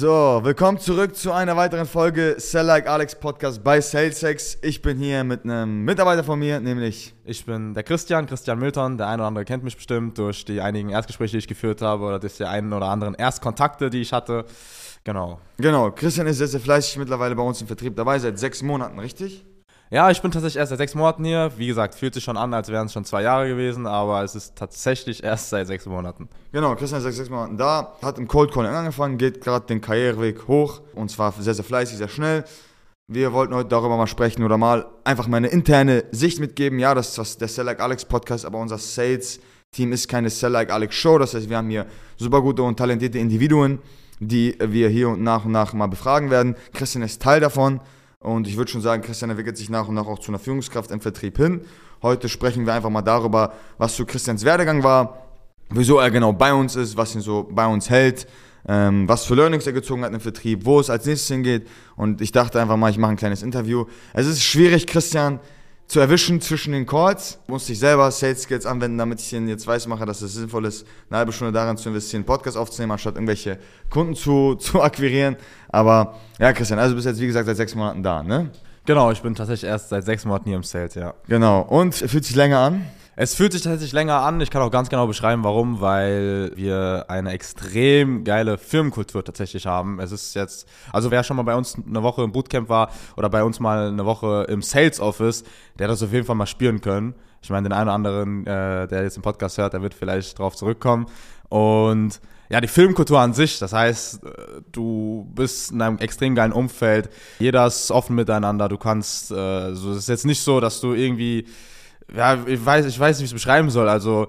So, willkommen zurück zu einer weiteren Folge Sell Like Alex Podcast bei SalesX. Ich bin hier mit einem Mitarbeiter von mir, nämlich Ich bin der Christian, Christian Milton. Der eine oder andere kennt mich bestimmt durch die einigen Erstgespräche, die ich geführt habe oder durch die einen oder anderen Erstkontakte, die ich hatte. Genau. Genau, Christian ist sehr, sehr fleißig mittlerweile bei uns im Vertrieb dabei, seit sechs Monaten, richtig? Ja, ich bin tatsächlich erst seit sechs Monaten hier. Wie gesagt, fühlt sich schon an, als wären es schon zwei Jahre gewesen, aber es ist tatsächlich erst seit sechs Monaten. Genau, Christian ist seit sechs Monaten da, hat im Cold Calling angefangen, geht gerade den Karriereweg hoch und zwar sehr, sehr fleißig, sehr schnell. Wir wollten heute darüber mal sprechen oder mal einfach meine interne Sicht mitgeben. Ja, das ist der Sell Like Alex Podcast, aber unser Sales-Team ist keine Sell Like Alex Show. Das heißt, wir haben hier super gute und talentierte Individuen, die wir hier und nach und nach mal befragen werden. Christian ist Teil davon. Und ich würde schon sagen, Christian entwickelt sich nach und nach auch zu einer Führungskraft im Vertrieb hin. Heute sprechen wir einfach mal darüber, was zu Christians Werdegang war, wieso er genau bei uns ist, was ihn so bei uns hält, ähm, was für Learnings er gezogen hat im Vertrieb, wo es als nächstes hingeht. Und ich dachte einfach mal, ich mache ein kleines Interview. Es ist schwierig, Christian zu erwischen zwischen den Calls. Musste ich selber Sales Skills anwenden, damit ich ihnen jetzt weiß mache, dass es sinnvoll ist, eine halbe Stunde daran zu investieren, einen Podcast aufzunehmen, anstatt irgendwelche Kunden zu, zu akquirieren. Aber ja, Christian, also du bist jetzt wie gesagt seit sechs Monaten da, ne? Genau, ich bin tatsächlich erst seit sechs Monaten hier im Sales, ja. Genau. Und fühlt sich länger an? Es fühlt sich tatsächlich länger an. Ich kann auch ganz genau beschreiben, warum, weil wir eine extrem geile Firmenkultur tatsächlich haben. Es ist jetzt, also wer schon mal bei uns eine Woche im Bootcamp war oder bei uns mal eine Woche im Sales Office, der hat das auf jeden Fall mal spüren können. Ich meine, den einen oder anderen, äh, der jetzt den Podcast hört, der wird vielleicht drauf zurückkommen. Und ja, die Filmkultur an sich, das heißt, du bist in einem extrem geilen Umfeld, jeder ist offen miteinander, du kannst, äh, so, es ist jetzt nicht so, dass du irgendwie, ja, ich weiß, ich weiß nicht, wie ich es beschreiben soll, also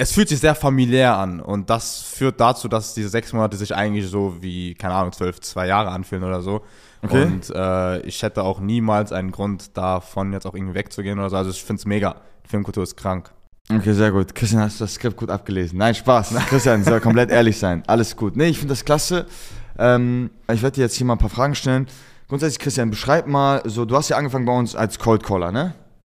es fühlt sich sehr familiär an und das führt dazu, dass diese sechs Monate sich eigentlich so wie, keine Ahnung, zwölf, zwei Jahre anfühlen oder so. Okay. Und äh, ich hätte auch niemals einen Grund davon, jetzt auch irgendwie wegzugehen oder so. Also ich finde es mega. Die Filmkultur ist krank. Okay, sehr gut. Christian, hast du das Skript gut abgelesen? Nein, Spaß. Christian, soll komplett ehrlich sein. Alles gut. Nee, ich finde das klasse. Ähm, ich werde dir jetzt hier mal ein paar Fragen stellen. Grundsätzlich, Christian, beschreib mal, so, du hast ja angefangen bei uns als Cold Caller, ne?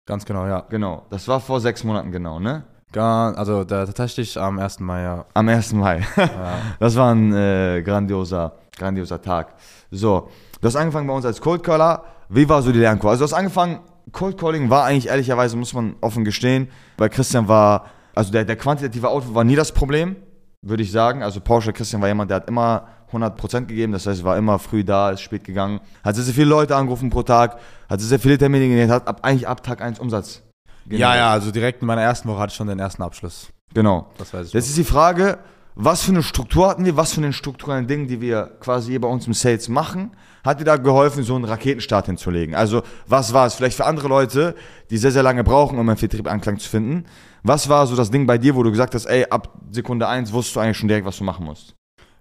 Ganz genau, ja. Genau. Das war vor sechs Monaten genau, ne? Gar, also tatsächlich am 1. Mai, ja. Am 1. Mai. Ja. Das war ein äh, grandioser, grandioser Tag. So, du hast angefangen bei uns als Cold Caller. Wie war so die Lernkurve? Also du hast angefangen, Cold Calling war eigentlich ehrlicherweise, muss man offen gestehen, bei Christian war, also der, der quantitative Output war nie das Problem, würde ich sagen. Also Porsche Christian war jemand, der hat immer 100% gegeben, das heißt, war immer früh da, ist spät gegangen, hat sehr, sehr viele Leute angerufen pro Tag, hat sehr, sehr viele Termine genäht, hat ab, eigentlich ab Tag 1 Umsatz. Genau. Ja, ja, also direkt in meiner ersten Woche hatte ich schon den ersten Abschluss. Genau. Das weiß ich. Jetzt noch. ist die Frage, was für eine Struktur hatten wir, was für einen strukturellen Dingen, die wir quasi hier bei uns im Sales machen, hat dir da geholfen, so einen Raketenstart hinzulegen? Also, was war es vielleicht für andere Leute, die sehr, sehr lange brauchen, um einen Vertrieb Anklang zu finden? Was war so das Ding bei dir, wo du gesagt hast, ey, ab Sekunde 1 wusstest du eigentlich schon direkt, was du machen musst?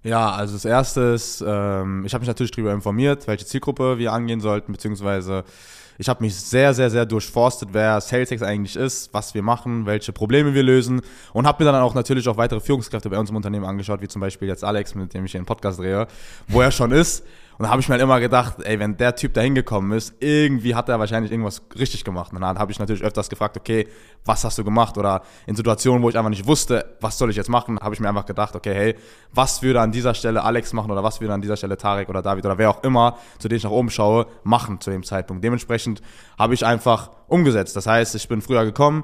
Ja, also das erste ist, ähm, ich habe mich natürlich darüber informiert, welche Zielgruppe wir angehen sollten, beziehungsweise ich habe mich sehr, sehr, sehr durchforstet, wer SalesX eigentlich ist, was wir machen, welche Probleme wir lösen und habe mir dann auch natürlich auch weitere Führungskräfte bei uns im Unternehmen angeschaut, wie zum Beispiel jetzt Alex, mit dem ich hier einen Podcast drehe, wo er schon ist. Und da habe ich mir halt immer gedacht, ey, wenn der Typ da hingekommen ist, irgendwie hat er wahrscheinlich irgendwas richtig gemacht. Und dann habe ich natürlich öfters gefragt, okay, was hast du gemacht? Oder in Situationen, wo ich einfach nicht wusste, was soll ich jetzt machen, habe ich mir einfach gedacht, okay, hey, was würde an dieser Stelle Alex machen oder was würde an dieser Stelle Tarek oder David oder wer auch immer, zu denen ich nach oben schaue, machen zu dem Zeitpunkt. Dementsprechend habe ich einfach umgesetzt. Das heißt, ich bin früher gekommen,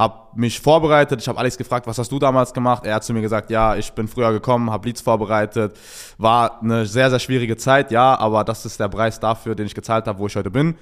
habe mich vorbereitet. Ich habe Alex gefragt, was hast du damals gemacht? Er hat zu mir gesagt, ja, ich bin früher gekommen, habe Leads vorbereitet. War eine sehr, sehr schwierige Zeit, ja, aber das ist der Preis dafür, den ich gezahlt habe, wo ich heute bin.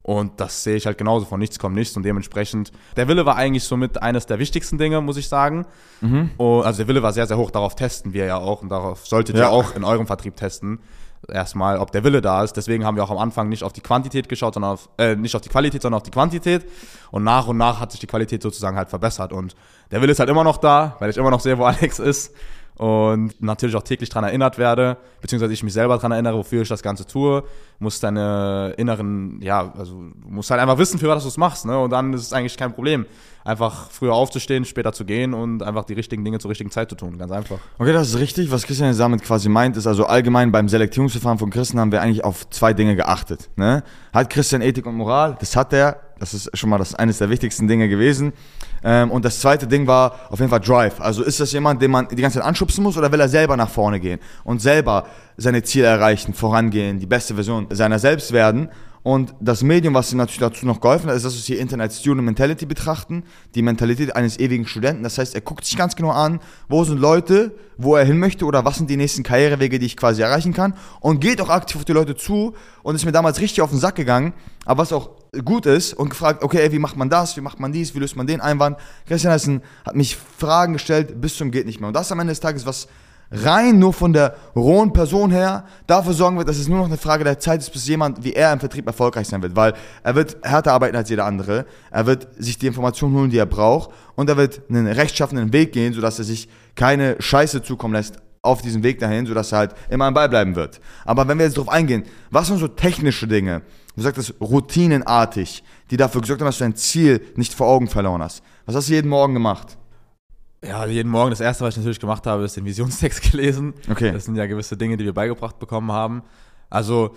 Und das sehe ich halt genauso, von nichts kommt nichts. Und dementsprechend, der Wille war eigentlich somit eines der wichtigsten Dinge, muss ich sagen. Mhm. Und, also der Wille war sehr, sehr hoch, darauf testen wir ja auch und darauf solltet ja. ihr auch in eurem Vertrieb testen erstmal, ob der Wille da ist. Deswegen haben wir auch am Anfang nicht auf die Quantität geschaut, sondern auf, äh, nicht auf die Qualität, sondern auf die Quantität. Und nach und nach hat sich die Qualität sozusagen halt verbessert. Und der Wille ist halt immer noch da, weil ich immer noch sehe, wo Alex ist. Und natürlich auch täglich daran erinnert werde, beziehungsweise ich mich selber daran erinnere, wofür ich das Ganze tue. Muss deine inneren, ja, also du musst halt einfach wissen, für was du es machst, ne? Und dann ist es eigentlich kein Problem einfach früher aufzustehen, später zu gehen und einfach die richtigen Dinge zur richtigen Zeit zu tun. Ganz einfach. Okay, das ist richtig. Was Christian jetzt damit quasi meint, ist also allgemein beim Selektierungsverfahren von Christian haben wir eigentlich auf zwei Dinge geachtet. Ne? Hat Christian Ethik und Moral? Das hat er. Das ist schon mal das eines der wichtigsten Dinge gewesen. Ähm, und das zweite Ding war auf jeden Fall Drive. Also ist das jemand, den man die ganze Zeit anschubsen muss oder will er selber nach vorne gehen und selber seine Ziele erreichen, vorangehen, die beste Version seiner selbst werden? Und das Medium, was natürlich dazu noch geholfen hat, ist, dass wir hier Internet Student Mentality betrachten, die Mentalität eines ewigen Studenten. Das heißt, er guckt sich ganz genau an, wo sind Leute, wo er hin möchte oder was sind die nächsten Karrierewege, die ich quasi erreichen kann und geht auch aktiv auf die Leute zu und ist mir damals richtig auf den Sack gegangen, aber was auch gut ist und gefragt, okay, ey, wie macht man das, wie macht man dies, wie löst man den Einwand. Christian Hessen hat mich Fragen gestellt bis zum geht nicht mehr. Und das am Ende des Tages, was rein nur von der rohen Person her dafür sorgen wird, dass es nur noch eine Frage der Zeit ist, bis jemand wie er im Vertrieb erfolgreich sein wird. Weil er wird härter arbeiten als jeder andere, er wird sich die Informationen holen, die er braucht und er wird einen rechtschaffenden Weg gehen, sodass er sich keine Scheiße zukommen lässt auf diesem Weg dahin, sodass er halt immer am Ball bleiben wird. Aber wenn wir jetzt darauf eingehen, was sind so technische Dinge, du sagst routinenartig, die dafür gesorgt haben, dass du dein Ziel nicht vor Augen verloren hast. Was hast du jeden Morgen gemacht? Ja, jeden Morgen. Das erste, was ich natürlich gemacht habe, ist den Visionstext gelesen. Okay. Das sind ja gewisse Dinge, die wir beigebracht bekommen haben. Also,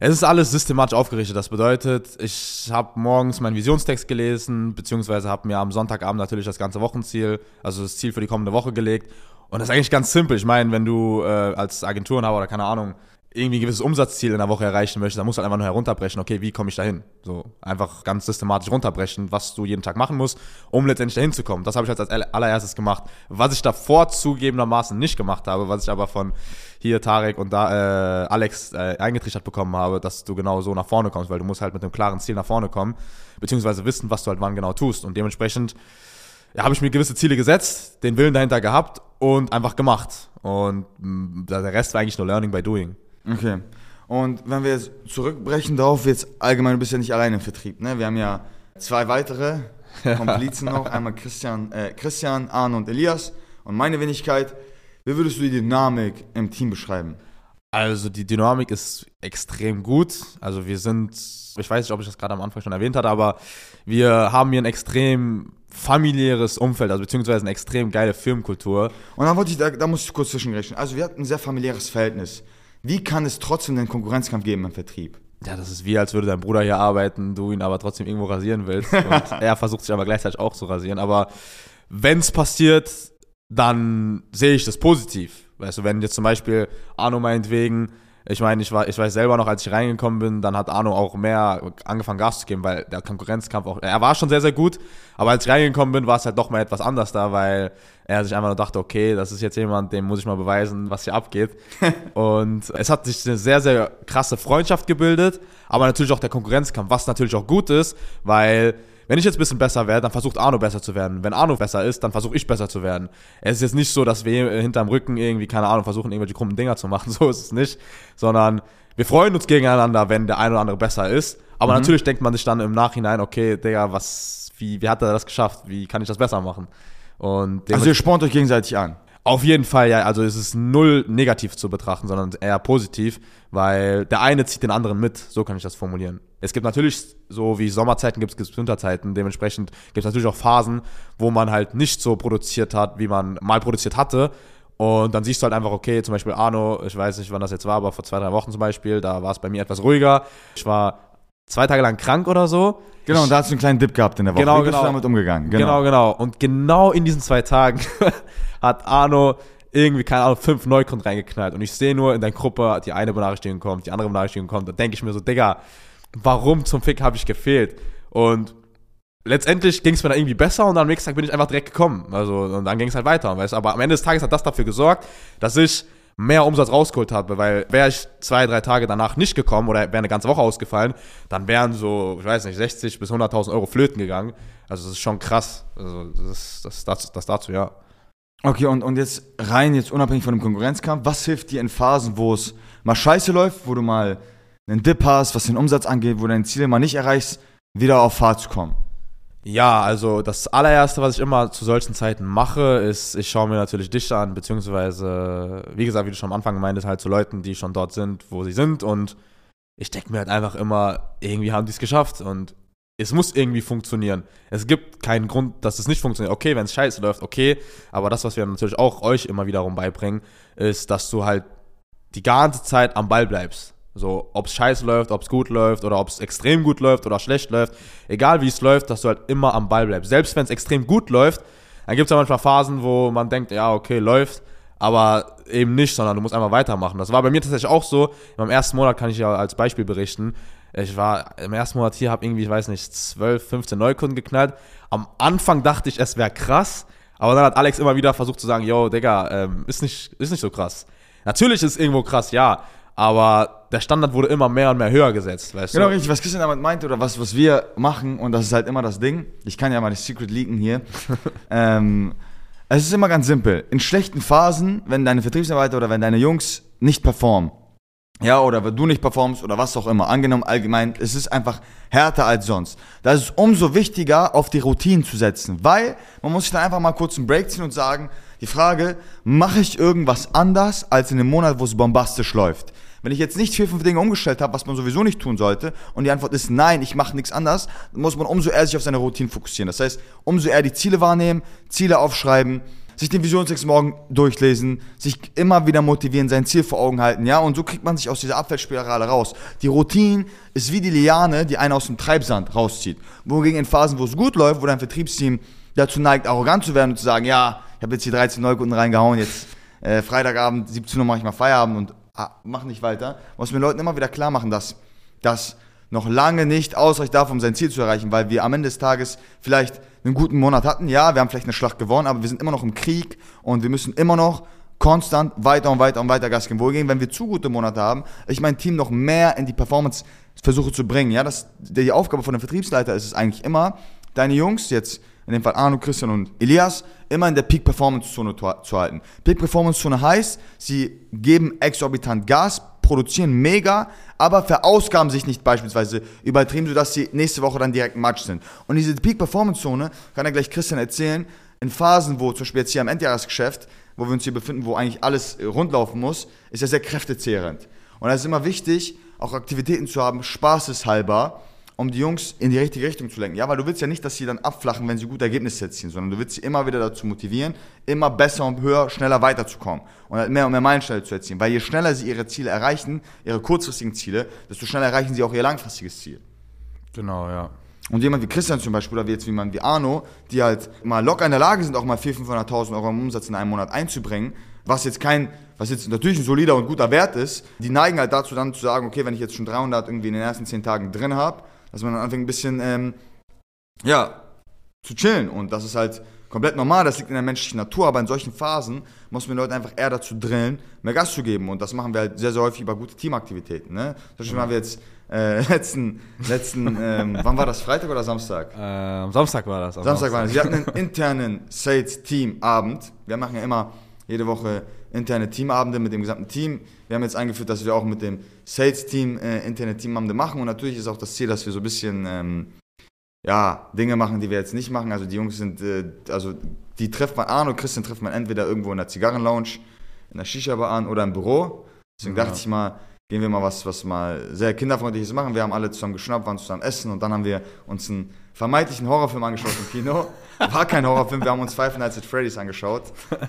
es ist alles systematisch aufgerichtet. Das bedeutet, ich habe morgens meinen Visionstext gelesen, beziehungsweise habe mir am Sonntagabend natürlich das ganze Wochenziel, also das Ziel für die kommende Woche gelegt. Und das ist eigentlich ganz simpel. Ich meine, wenn du äh, als Agenturenhaber oder keine Ahnung irgendwie ein gewisses Umsatzziel in der Woche erreichen möchtest, dann musst du halt einfach nur herunterbrechen, okay, wie komme ich dahin? So einfach ganz systematisch runterbrechen, was du jeden Tag machen musst, um letztendlich dahin zu kommen. Das habe ich als allererstes gemacht. Was ich davor zugegebenermaßen nicht gemacht habe, was ich aber von hier Tarek und da, äh, Alex äh, eingetrichtert bekommen habe, dass du genau so nach vorne kommst, weil du musst halt mit einem klaren Ziel nach vorne kommen, beziehungsweise wissen, was du halt wann genau tust. Und dementsprechend ja, habe ich mir gewisse Ziele gesetzt, den Willen dahinter gehabt und einfach gemacht. Und mh, mm, der Rest war eigentlich nur Learning by Doing. Okay. Und wenn wir jetzt zurückbrechen darauf, jetzt allgemein, du bist ja nicht alleine im Vertrieb, ne? Wir haben ja zwei weitere Komplizen noch, einmal Christian, äh, Christian, Arne und Elias und meine Wenigkeit. Wie würdest du die Dynamik im Team beschreiben? Also die Dynamik ist extrem gut. Also wir sind, ich weiß nicht, ob ich das gerade am Anfang schon erwähnt hatte, aber wir haben hier ein extrem familiäres Umfeld, also beziehungsweise eine extrem geile Filmkultur. Und dann wollte ich, da, da muss ich kurz zwischenrechnen. Also wir hatten ein sehr familiäres Verhältnis. Wie kann es trotzdem einen Konkurrenzkampf geben im Vertrieb? Ja, das ist wie, als würde dein Bruder hier arbeiten, du ihn aber trotzdem irgendwo rasieren willst. Und er versucht sich aber gleichzeitig auch zu rasieren. Aber wenn es passiert, dann sehe ich das positiv. Weißt du, wenn jetzt zum Beispiel Arno meinetwegen ich meine, ich, war, ich weiß selber noch, als ich reingekommen bin, dann hat Arno auch mehr angefangen Gas zu geben, weil der Konkurrenzkampf auch, er war schon sehr, sehr gut, aber als ich reingekommen bin, war es halt doch mal etwas anders da, weil er sich einfach nur dachte, okay, das ist jetzt jemand, dem muss ich mal beweisen, was hier abgeht. und es hat sich eine sehr, sehr krasse Freundschaft gebildet, aber natürlich auch der Konkurrenzkampf, was natürlich auch gut ist, weil wenn ich jetzt ein bisschen besser werde, dann versucht Arno besser zu werden. Wenn Arno besser ist, dann versuche ich besser zu werden. Es ist jetzt nicht so, dass wir hinterm Rücken irgendwie, keine Ahnung, versuchen, irgendwelche krummen Dinger zu machen. So ist es nicht. Sondern wir freuen uns gegeneinander, wenn der eine oder andere besser ist. Aber mhm. natürlich denkt man sich dann im Nachhinein, okay, Digga, was, wie, wie hat er das geschafft? Wie kann ich das besser machen? Und also ihr spornt euch gegenseitig an. Auf jeden Fall, ja. Also es ist null negativ zu betrachten, sondern eher positiv, weil der eine zieht den anderen mit. So kann ich das formulieren. Es gibt natürlich, so wie Sommerzeiten gibt es Winterzeiten. Dementsprechend gibt es natürlich auch Phasen, wo man halt nicht so produziert hat, wie man mal produziert hatte. Und dann siehst du halt einfach, okay, zum Beispiel Arno, ich weiß nicht, wann das jetzt war, aber vor zwei, drei Wochen zum Beispiel, da war es bei mir etwas ruhiger. Ich war zwei Tage lang krank oder so. Genau, und da hast du einen kleinen Dip gehabt in der Woche. Genau, Wie bist genau. du damit umgegangen? Genau. genau, genau. Und genau in diesen zwei Tagen hat Arno irgendwie, keine Ahnung, fünf Neukunden reingeknallt. Und ich sehe nur in der Gruppe, die eine Benachrichtigung kommt, die andere Benachrichtigung kommt. Da denke ich mir so, Digga, warum zum Fick habe ich gefehlt? Und letztendlich ging es mir dann irgendwie besser und am nächsten Tag bin ich einfach direkt gekommen. Also, und dann ging es halt weiter. Weißt? Aber am Ende des Tages hat das dafür gesorgt, dass ich mehr Umsatz rausgeholt habe, weil wäre ich zwei, drei Tage danach nicht gekommen oder wäre eine ganze Woche ausgefallen, dann wären so, ich weiß nicht, 60 bis 100.000 Euro flöten gegangen. Also das ist schon krass. Also das, das, das, das dazu, ja. Okay, und, und jetzt rein, jetzt unabhängig von dem Konkurrenzkampf, was hilft dir in Phasen, wo es mal scheiße läuft, wo du mal einen Dip hast, was den Umsatz angeht, wo du deine Ziele mal nicht erreichst, wieder auf Fahrt zu kommen? Ja, also das allererste, was ich immer zu solchen Zeiten mache, ist, ich schaue mir natürlich dich an, beziehungsweise, wie gesagt, wie du schon am Anfang meintest, halt zu Leuten, die schon dort sind, wo sie sind und ich denke mir halt einfach immer, irgendwie haben die es geschafft und es muss irgendwie funktionieren. Es gibt keinen Grund, dass es nicht funktioniert. Okay, wenn es scheiße läuft, okay, aber das, was wir natürlich auch euch immer wiederum beibringen, ist, dass du halt die ganze Zeit am Ball bleibst. So, ob es scheiße läuft, ob es gut läuft oder ob es extrem gut läuft oder schlecht läuft. Egal wie es läuft, dass du halt immer am Ball bleibst. Selbst wenn es extrem gut läuft, dann gibt es ja manchmal Phasen, wo man denkt, ja, okay, läuft, aber eben nicht, sondern du musst einfach weitermachen. Das war bei mir tatsächlich auch so. Im ersten Monat kann ich ja als Beispiel berichten. Ich war im ersten Monat hier, habe irgendwie, ich weiß nicht, 12, 15 Neukunden geknallt. Am Anfang dachte ich, es wäre krass, aber dann hat Alex immer wieder versucht zu sagen, yo, Digga, ähm, ist, nicht, ist nicht so krass. Natürlich ist es irgendwo krass, ja, aber der Standard wurde immer mehr und mehr höher gesetzt, weißt Genau, du? richtig, was Christian damit meinte oder was, was wir machen, und das ist halt immer das Ding, ich kann ja mal das Secret leaken hier. ähm, es ist immer ganz simpel. In schlechten Phasen, wenn deine Vertriebsarbeiter oder wenn deine Jungs nicht performen, ja, oder wenn du nicht performst oder was auch immer, angenommen allgemein, es ist einfach härter als sonst. Da ist es umso wichtiger, auf die Routinen zu setzen, weil man muss sich dann einfach mal kurz einen Break ziehen und sagen, die Frage, mache ich irgendwas anders als in dem Monat, wo es bombastisch läuft? Wenn ich jetzt nicht vier, fünf Dinge umgestellt habe, was man sowieso nicht tun sollte, und die Antwort ist nein, ich mache nichts anders, dann muss man umso eher sich auf seine Routine fokussieren. Das heißt, umso eher die Ziele wahrnehmen, Ziele aufschreiben, sich den Visionstext morgen durchlesen, sich immer wieder motivieren, sein Ziel vor Augen halten, ja, und so kriegt man sich aus dieser Abwärtsspirale raus. Die Routine ist wie die Liane, die einen aus dem Treibsand rauszieht. Wogegen in Phasen, wo es gut läuft, wo dein Vertriebsteam dazu neigt, arrogant zu werden und zu sagen, ja, ich habe jetzt hier 13 Neukunden reingehauen, jetzt äh, Freitagabend, 17 Uhr mache ich mal Feierabend und ah, mach nicht weiter, muss mir Leuten immer wieder klar machen, dass das noch lange nicht ausreicht dafür, um sein Ziel zu erreichen, weil wir am Ende des Tages vielleicht einen guten Monat hatten. Ja, wir haben vielleicht eine Schlacht gewonnen, aber wir sind immer noch im Krieg und wir müssen immer noch konstant weiter und weiter und weiter Gas geben. Wohingegen, wenn wir zu gute Monate haben, ich mein Team noch mehr in die Performance versuche zu bringen. Ja, das, die Aufgabe von einem Vertriebsleiter ist es eigentlich immer, deine Jungs, jetzt in dem Fall Arno, Christian und Elias, immer in der Peak-Performance-Zone zu halten. Peak-Performance-Zone heißt, sie geben exorbitant Gas, produzieren mega, aber verausgaben sich nicht beispielsweise übertrieben, sodass sie nächste Woche dann direkt Match sind. Und diese Peak-Performance-Zone, kann ja gleich Christian erzählen, in Phasen, wo zum Beispiel jetzt hier am Endjahresgeschäft, wo wir uns hier befinden, wo eigentlich alles rundlaufen muss, ist ja sehr kräftezehrend. Und da ist immer wichtig, auch Aktivitäten zu haben, spaßeshalber, um die Jungs in die richtige Richtung zu lenken. Ja, weil du willst ja nicht, dass sie dann abflachen, wenn sie gute Ergebnisse erzielen, sondern du willst sie immer wieder dazu motivieren, immer besser und höher, schneller weiterzukommen und halt mehr und mehr Meilensteine zu erzielen. Weil je schneller sie ihre Ziele erreichen, ihre kurzfristigen Ziele, desto schneller erreichen sie auch ihr langfristiges Ziel. Genau, ja. Und jemand wie Christian zum Beispiel oder wie jetzt jemand wie Arno, die halt mal locker in der Lage sind, auch mal 400.000, 500.000 Euro im Umsatz in einem Monat einzubringen, was jetzt kein, was jetzt natürlich ein solider und guter Wert ist, die neigen halt dazu dann zu sagen, okay, wenn ich jetzt schon 300 irgendwie in den ersten 10 Tagen drin habe, dass man dann anfängt ein bisschen, ähm, ja, zu chillen. Und das ist halt komplett normal, das liegt in der menschlichen Natur, aber in solchen Phasen muss man Leute einfach eher dazu drillen, mehr Gas zu geben. Und das machen wir halt sehr, sehr häufig über gute Teamaktivitäten. Ne? Zum Beispiel haben wir jetzt äh, letzten, letzten ähm, wann war das, Freitag oder Samstag? Ähm, Samstag war das. Samstag war das. Wir hatten einen internen Sales-Team-Abend. Wir machen ja immer jede Woche interne Teamabende mit dem gesamten Team. Wir haben jetzt eingeführt, dass wir auch mit dem Sales-Team äh, interne Teamabende machen. Und natürlich ist auch das Ziel, dass wir so ein bisschen ähm, ja, Dinge machen, die wir jetzt nicht machen. Also die Jungs sind, äh, also die trifft man, Arno und Christian trifft man entweder irgendwo in der Zigarrenlounge, in der Shisha-Bar an oder im Büro. Deswegen ja. dachte ich mal, gehen wir mal was, was mal sehr kinderfreundliches machen. Wir haben alle zusammen geschnappt, waren zusammen essen und dann haben wir uns einen vermeintlichen Horrorfilm angeschaut im Kino. War kein Horrorfilm, wir haben uns Five Nights at Freddy's angeschaut.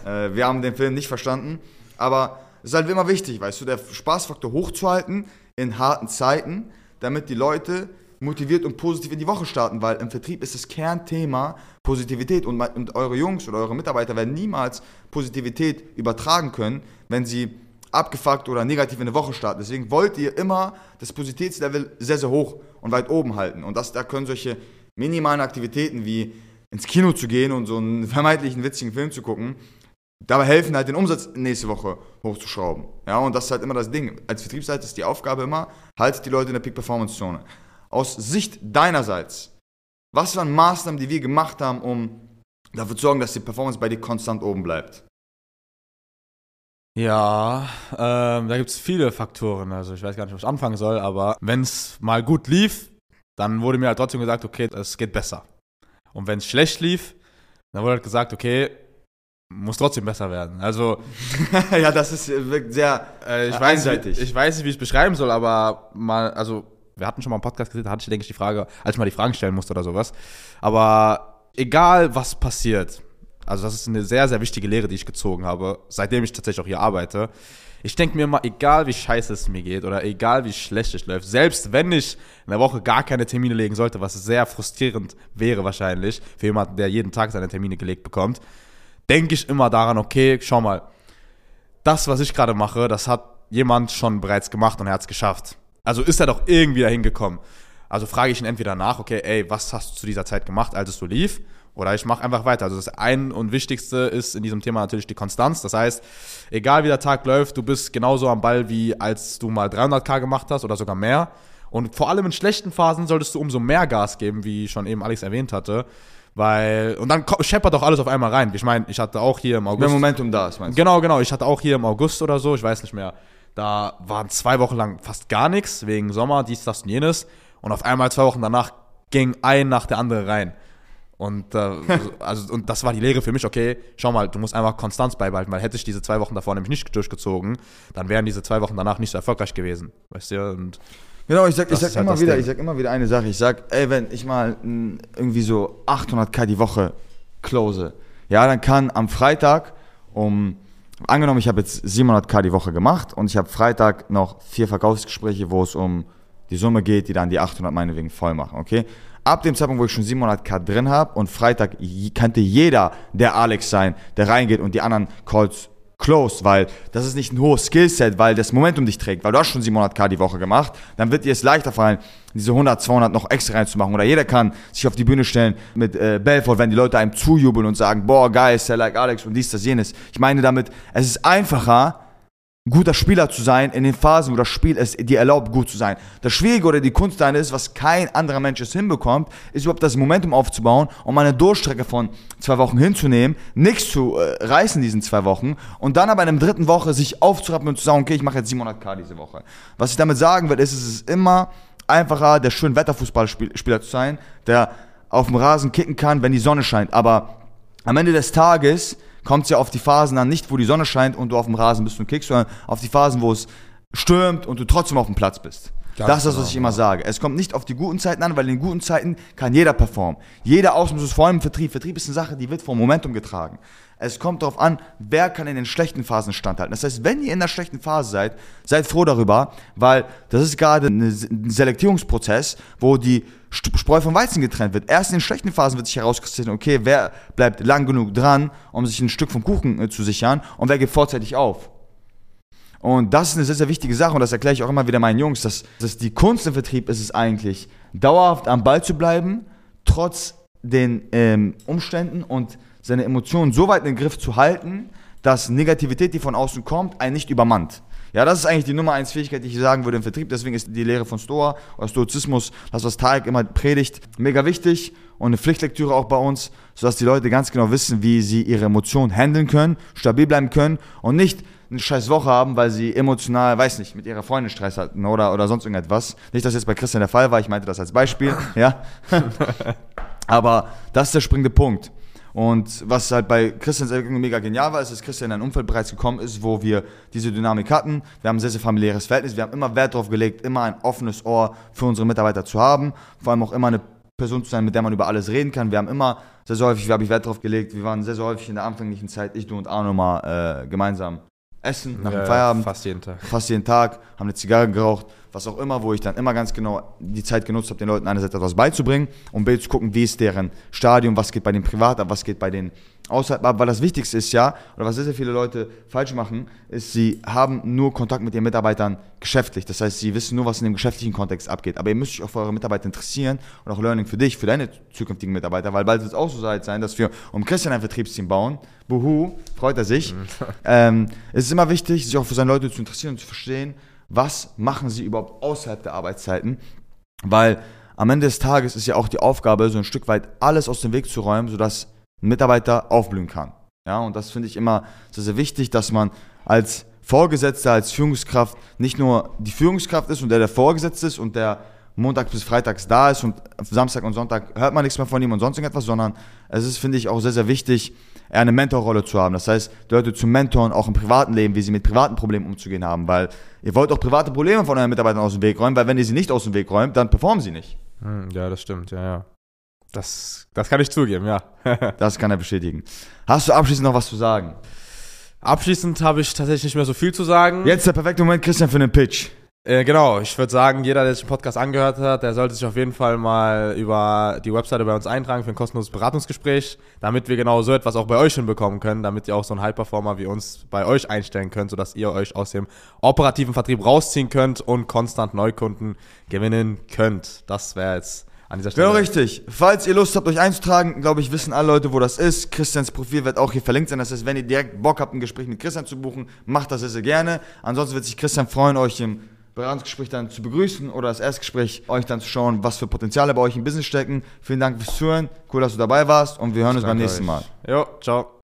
Äh, wir haben den Film nicht verstanden, aber es ist halt immer wichtig, weißt du, der Spaßfaktor hochzuhalten in harten Zeiten, damit die Leute motiviert und positiv in die Woche starten, weil im Vertrieb ist das Kernthema Positivität und, und eure Jungs oder eure Mitarbeiter werden niemals Positivität übertragen können, wenn sie abgefuckt oder negativ in eine Woche starten. Deswegen wollt ihr immer das Positivitätslevel sehr, sehr hoch und weit oben halten. Und das, da können solche minimalen Aktivitäten wie ins Kino zu gehen und so einen vermeintlichen witzigen Film zu gucken, dabei helfen halt den Umsatz nächste Woche hochzuschrauben. Ja, und das ist halt immer das Ding. Als Vertriebsseite ist die Aufgabe immer, haltet die Leute in der Peak-Performance-Zone. Aus Sicht deinerseits, was waren Maßnahmen, die wir gemacht haben, um dafür zu sorgen, dass die Performance bei dir konstant oben bleibt? Ja, ähm, da gibt es viele Faktoren. Also ich weiß gar nicht, wo ich anfangen soll, aber wenn es mal gut lief, dann wurde mir halt trotzdem gesagt, okay, es geht besser. Und wenn es schlecht lief, dann wurde halt gesagt, okay, muss trotzdem besser werden. Also ja, das ist sehr äh, ich weiß einseitig. Nicht, ich weiß nicht, wie ich es beschreiben soll, aber mal, also wir hatten schon mal einen Podcast gesehen, da hatte ich, denke ich, die Frage, als ich mal die Fragen stellen musste oder sowas. Aber egal, was passiert, also das ist eine sehr, sehr wichtige Lehre, die ich gezogen habe, seitdem ich tatsächlich auch hier arbeite. Ich denke mir immer, egal wie scheiße es mir geht oder egal wie schlecht es läuft, selbst wenn ich in der Woche gar keine Termine legen sollte, was sehr frustrierend wäre wahrscheinlich für jemanden, der jeden Tag seine Termine gelegt bekommt, denke ich immer daran, okay, schau mal, das, was ich gerade mache, das hat jemand schon bereits gemacht und er hat es geschafft. Also ist er doch irgendwie dahin gekommen. Also frage ich ihn entweder nach, okay, ey, was hast du zu dieser Zeit gemacht, als es so lief? Oder ich mache einfach weiter. Also das ein und wichtigste ist in diesem Thema natürlich die Konstanz. Das heißt, egal wie der Tag läuft, du bist genauso am Ball, wie als du mal 300k gemacht hast oder sogar mehr. Und vor allem in schlechten Phasen solltest du umso mehr Gas geben, wie schon eben Alex erwähnt hatte. Weil, und dann scheppert doch alles auf einmal rein. Ich meine, ich hatte auch hier im August. Wenn Momentum da ist, meinst du? Genau, genau. Ich hatte auch hier im August oder so, ich weiß nicht mehr. Da waren zwei Wochen lang fast gar nichts, wegen Sommer, dies, das und jenes. Und auf einmal zwei Wochen danach ging ein nach der andere rein. Und, äh, also, und das war die Lehre für mich, okay, schau mal, du musst einfach Konstanz beibehalten, weil hätte ich diese zwei Wochen davor nämlich nicht durchgezogen, dann wären diese zwei Wochen danach nicht so erfolgreich gewesen. Weißt du? Und Genau, ich sag, ich sag, halt immer wieder, ich sag immer wieder eine Sache. Ich sag, ey, wenn ich mal irgendwie so 800k die Woche close, ja, dann kann am Freitag um, angenommen, ich habe jetzt 700k die Woche gemacht und ich habe Freitag noch vier Verkaufsgespräche, wo es um die Summe geht, die dann die 800 meinetwegen voll machen, okay? Ab dem Zeitpunkt, wo ich schon 700k drin habe und Freitag könnte jeder der Alex sein, der reingeht und die anderen Calls close, weil das ist nicht ein hohes Skillset, weil das Momentum dich trägt, weil du hast schon 700k die Woche gemacht, dann wird dir es leichter fallen, diese 100, 200 noch extra reinzumachen. Oder jeder kann sich auf die Bühne stellen mit äh, Belfort, wenn die Leute einem zujubeln und sagen, boah, geil, ist like Alex und dies, das, jenes. Ich meine damit, es ist einfacher, ein guter Spieler zu sein in den Phasen, wo das Spiel es dir erlaubt, gut zu sein. Das Schwierige oder die Kunst daran ist, was kein anderer Mensch es hinbekommt, ist überhaupt das Momentum aufzubauen, um eine Durchstrecke von zwei Wochen hinzunehmen, nichts zu äh, reißen in diesen zwei Wochen und dann aber in der dritten Woche sich aufzurappen und zu sagen, okay, ich mache jetzt 700k diese Woche. Was ich damit sagen will, ist, es ist immer einfacher, der schön Wetterfußballspieler zu sein, der auf dem Rasen kicken kann, wenn die Sonne scheint. Aber am Ende des Tages kommt es ja auf die Phasen an, nicht wo die Sonne scheint und du auf dem Rasen bist und kickst, sondern auf die Phasen, wo es stürmt und du trotzdem auf dem Platz bist. Ganz das ist das, was ich genau, immer sage. Es kommt nicht auf die guten Zeiten an, weil in den guten Zeiten kann jeder performen. Jeder Außenbus, vor allem im Vertrieb. Vertrieb ist eine Sache, die wird vom Momentum getragen. Es kommt darauf an, wer kann in den schlechten Phasen standhalten. Das heißt, wenn ihr in der schlechten Phase seid, seid froh darüber, weil das ist gerade ein Selektierungsprozess, wo die Spreu vom Weizen getrennt wird. Erst in den schlechten Phasen wird sich herauskristallisieren, okay, wer bleibt lang genug dran, um sich ein Stück vom Kuchen äh, zu sichern und wer geht vorzeitig auf. Und das ist eine sehr, sehr wichtige Sache und das erkläre ich auch immer wieder meinen Jungs, dass, dass die Kunst im Vertrieb ist es eigentlich, dauerhaft am Ball zu bleiben, trotz den ähm, Umständen und seine Emotionen so weit in den Griff zu halten, dass Negativität, die von außen kommt, einen nicht übermannt. Ja, das ist eigentlich die Nummer eins Fähigkeit, die ich sagen würde im Vertrieb. Deswegen ist die Lehre von Stoa oder Stoizismus, das was Tarek immer predigt, mega wichtig und eine Pflichtlektüre auch bei uns, sodass die Leute ganz genau wissen, wie sie ihre Emotionen handeln können, stabil bleiben können und nicht eine scheiß Woche haben, weil sie emotional, weiß nicht, mit ihrer Freundin Stress hatten oder, oder sonst irgendetwas. Nicht, dass jetzt bei Christian der Fall war, ich meinte das als Beispiel, ja. Aber das ist der springende Punkt. Und was halt bei Christians Entwicklung mega genial war, ist, dass Christian in ein Umfeld bereits gekommen ist, wo wir diese Dynamik hatten. Wir haben ein sehr, sehr familiäres Verhältnis. Wir haben immer Wert darauf gelegt, immer ein offenes Ohr für unsere Mitarbeiter zu haben. Vor allem auch immer eine Person zu sein, mit der man über alles reden kann. Wir haben immer sehr, sehr häufig, wie habe ich Wert darauf gelegt, wir waren sehr, sehr häufig in der anfänglichen Zeit, ich, du und Arno mal äh, gemeinsam essen nach ja, dem Feierabend. Fast jeden Tag. Fast jeden Tag, haben eine Zigarre geraucht, was auch immer, wo ich dann immer ganz genau die Zeit genutzt habe, den Leuten einerseits etwas beizubringen um B zu gucken, wie ist deren Stadium, was geht bei den privat ab, was geht bei den außerhalb weil das Wichtigste ist ja, oder was sehr, sehr viele Leute falsch machen, ist, sie haben nur Kontakt mit ihren Mitarbeitern geschäftlich. Das heißt, sie wissen nur, was in dem geschäftlichen Kontext abgeht. Aber ihr müsst euch auch für eure Mitarbeiter interessieren und auch Learning für dich, für deine zukünftigen Mitarbeiter, weil bald wird es auch so sein, dass wir um Christian ein Vertriebsteam bauen. Buhu, freut er sich. ähm, es ist immer wichtig, sich auch für seine Leute zu interessieren und zu verstehen, was machen sie überhaupt außerhalb der Arbeitszeiten, weil am Ende des Tages ist ja auch die Aufgabe, so ein Stück weit alles aus dem Weg zu räumen, sodass Mitarbeiter aufblühen kann. Ja, und das finde ich immer sehr, sehr wichtig, dass man als Vorgesetzter, als Führungskraft nicht nur die Führungskraft ist und der der Vorgesetzte ist und der Montag bis Freitags da ist und Samstag und Sonntag hört man nichts mehr von ihm und sonst irgendetwas, sondern es ist, finde ich, auch sehr, sehr wichtig, eine Mentorrolle zu haben. Das heißt, die Leute zu mentoren, auch im privaten Leben, wie sie mit privaten Problemen umzugehen haben, weil ihr wollt auch private Probleme von euren Mitarbeitern aus dem Weg räumen, weil wenn ihr sie nicht aus dem Weg räumt, dann performen sie nicht. Hm, ja, das stimmt, ja, ja. Das, das kann ich zugeben, ja. das kann er bestätigen. Hast du abschließend noch was zu sagen? Abschließend habe ich tatsächlich nicht mehr so viel zu sagen. Jetzt der perfekte Moment, Christian, für einen Pitch. Äh, genau, ich würde sagen, jeder, der sich den Podcast angehört hat, der sollte sich auf jeden Fall mal über die Webseite bei uns eintragen für ein kostenloses Beratungsgespräch, damit wir genau so etwas auch bei euch hinbekommen können, damit ihr auch so einen High-Performer wie uns bei euch einstellen könnt, sodass ihr euch aus dem operativen Vertrieb rausziehen könnt und konstant Neukunden gewinnen könnt. Das wäre jetzt an dieser Stelle. Genau richtig. Falls ihr Lust habt, euch einzutragen, glaube ich, wissen alle Leute, wo das ist. Christians Profil wird auch hier verlinkt sein. Das heißt, wenn ihr direkt Bock habt, ein Gespräch mit Christian zu buchen, macht das sehr, sehr gerne. Ansonsten wird sich Christian freuen, euch im Beratungsgespräch dann zu begrüßen oder das Erstgespräch euch dann zu schauen, was für Potenziale bei euch im Business stecken. Vielen Dank fürs Zuhören. Cool, dass du dabei warst und wir hören uns beim nächsten euch. Mal. Jo, ciao.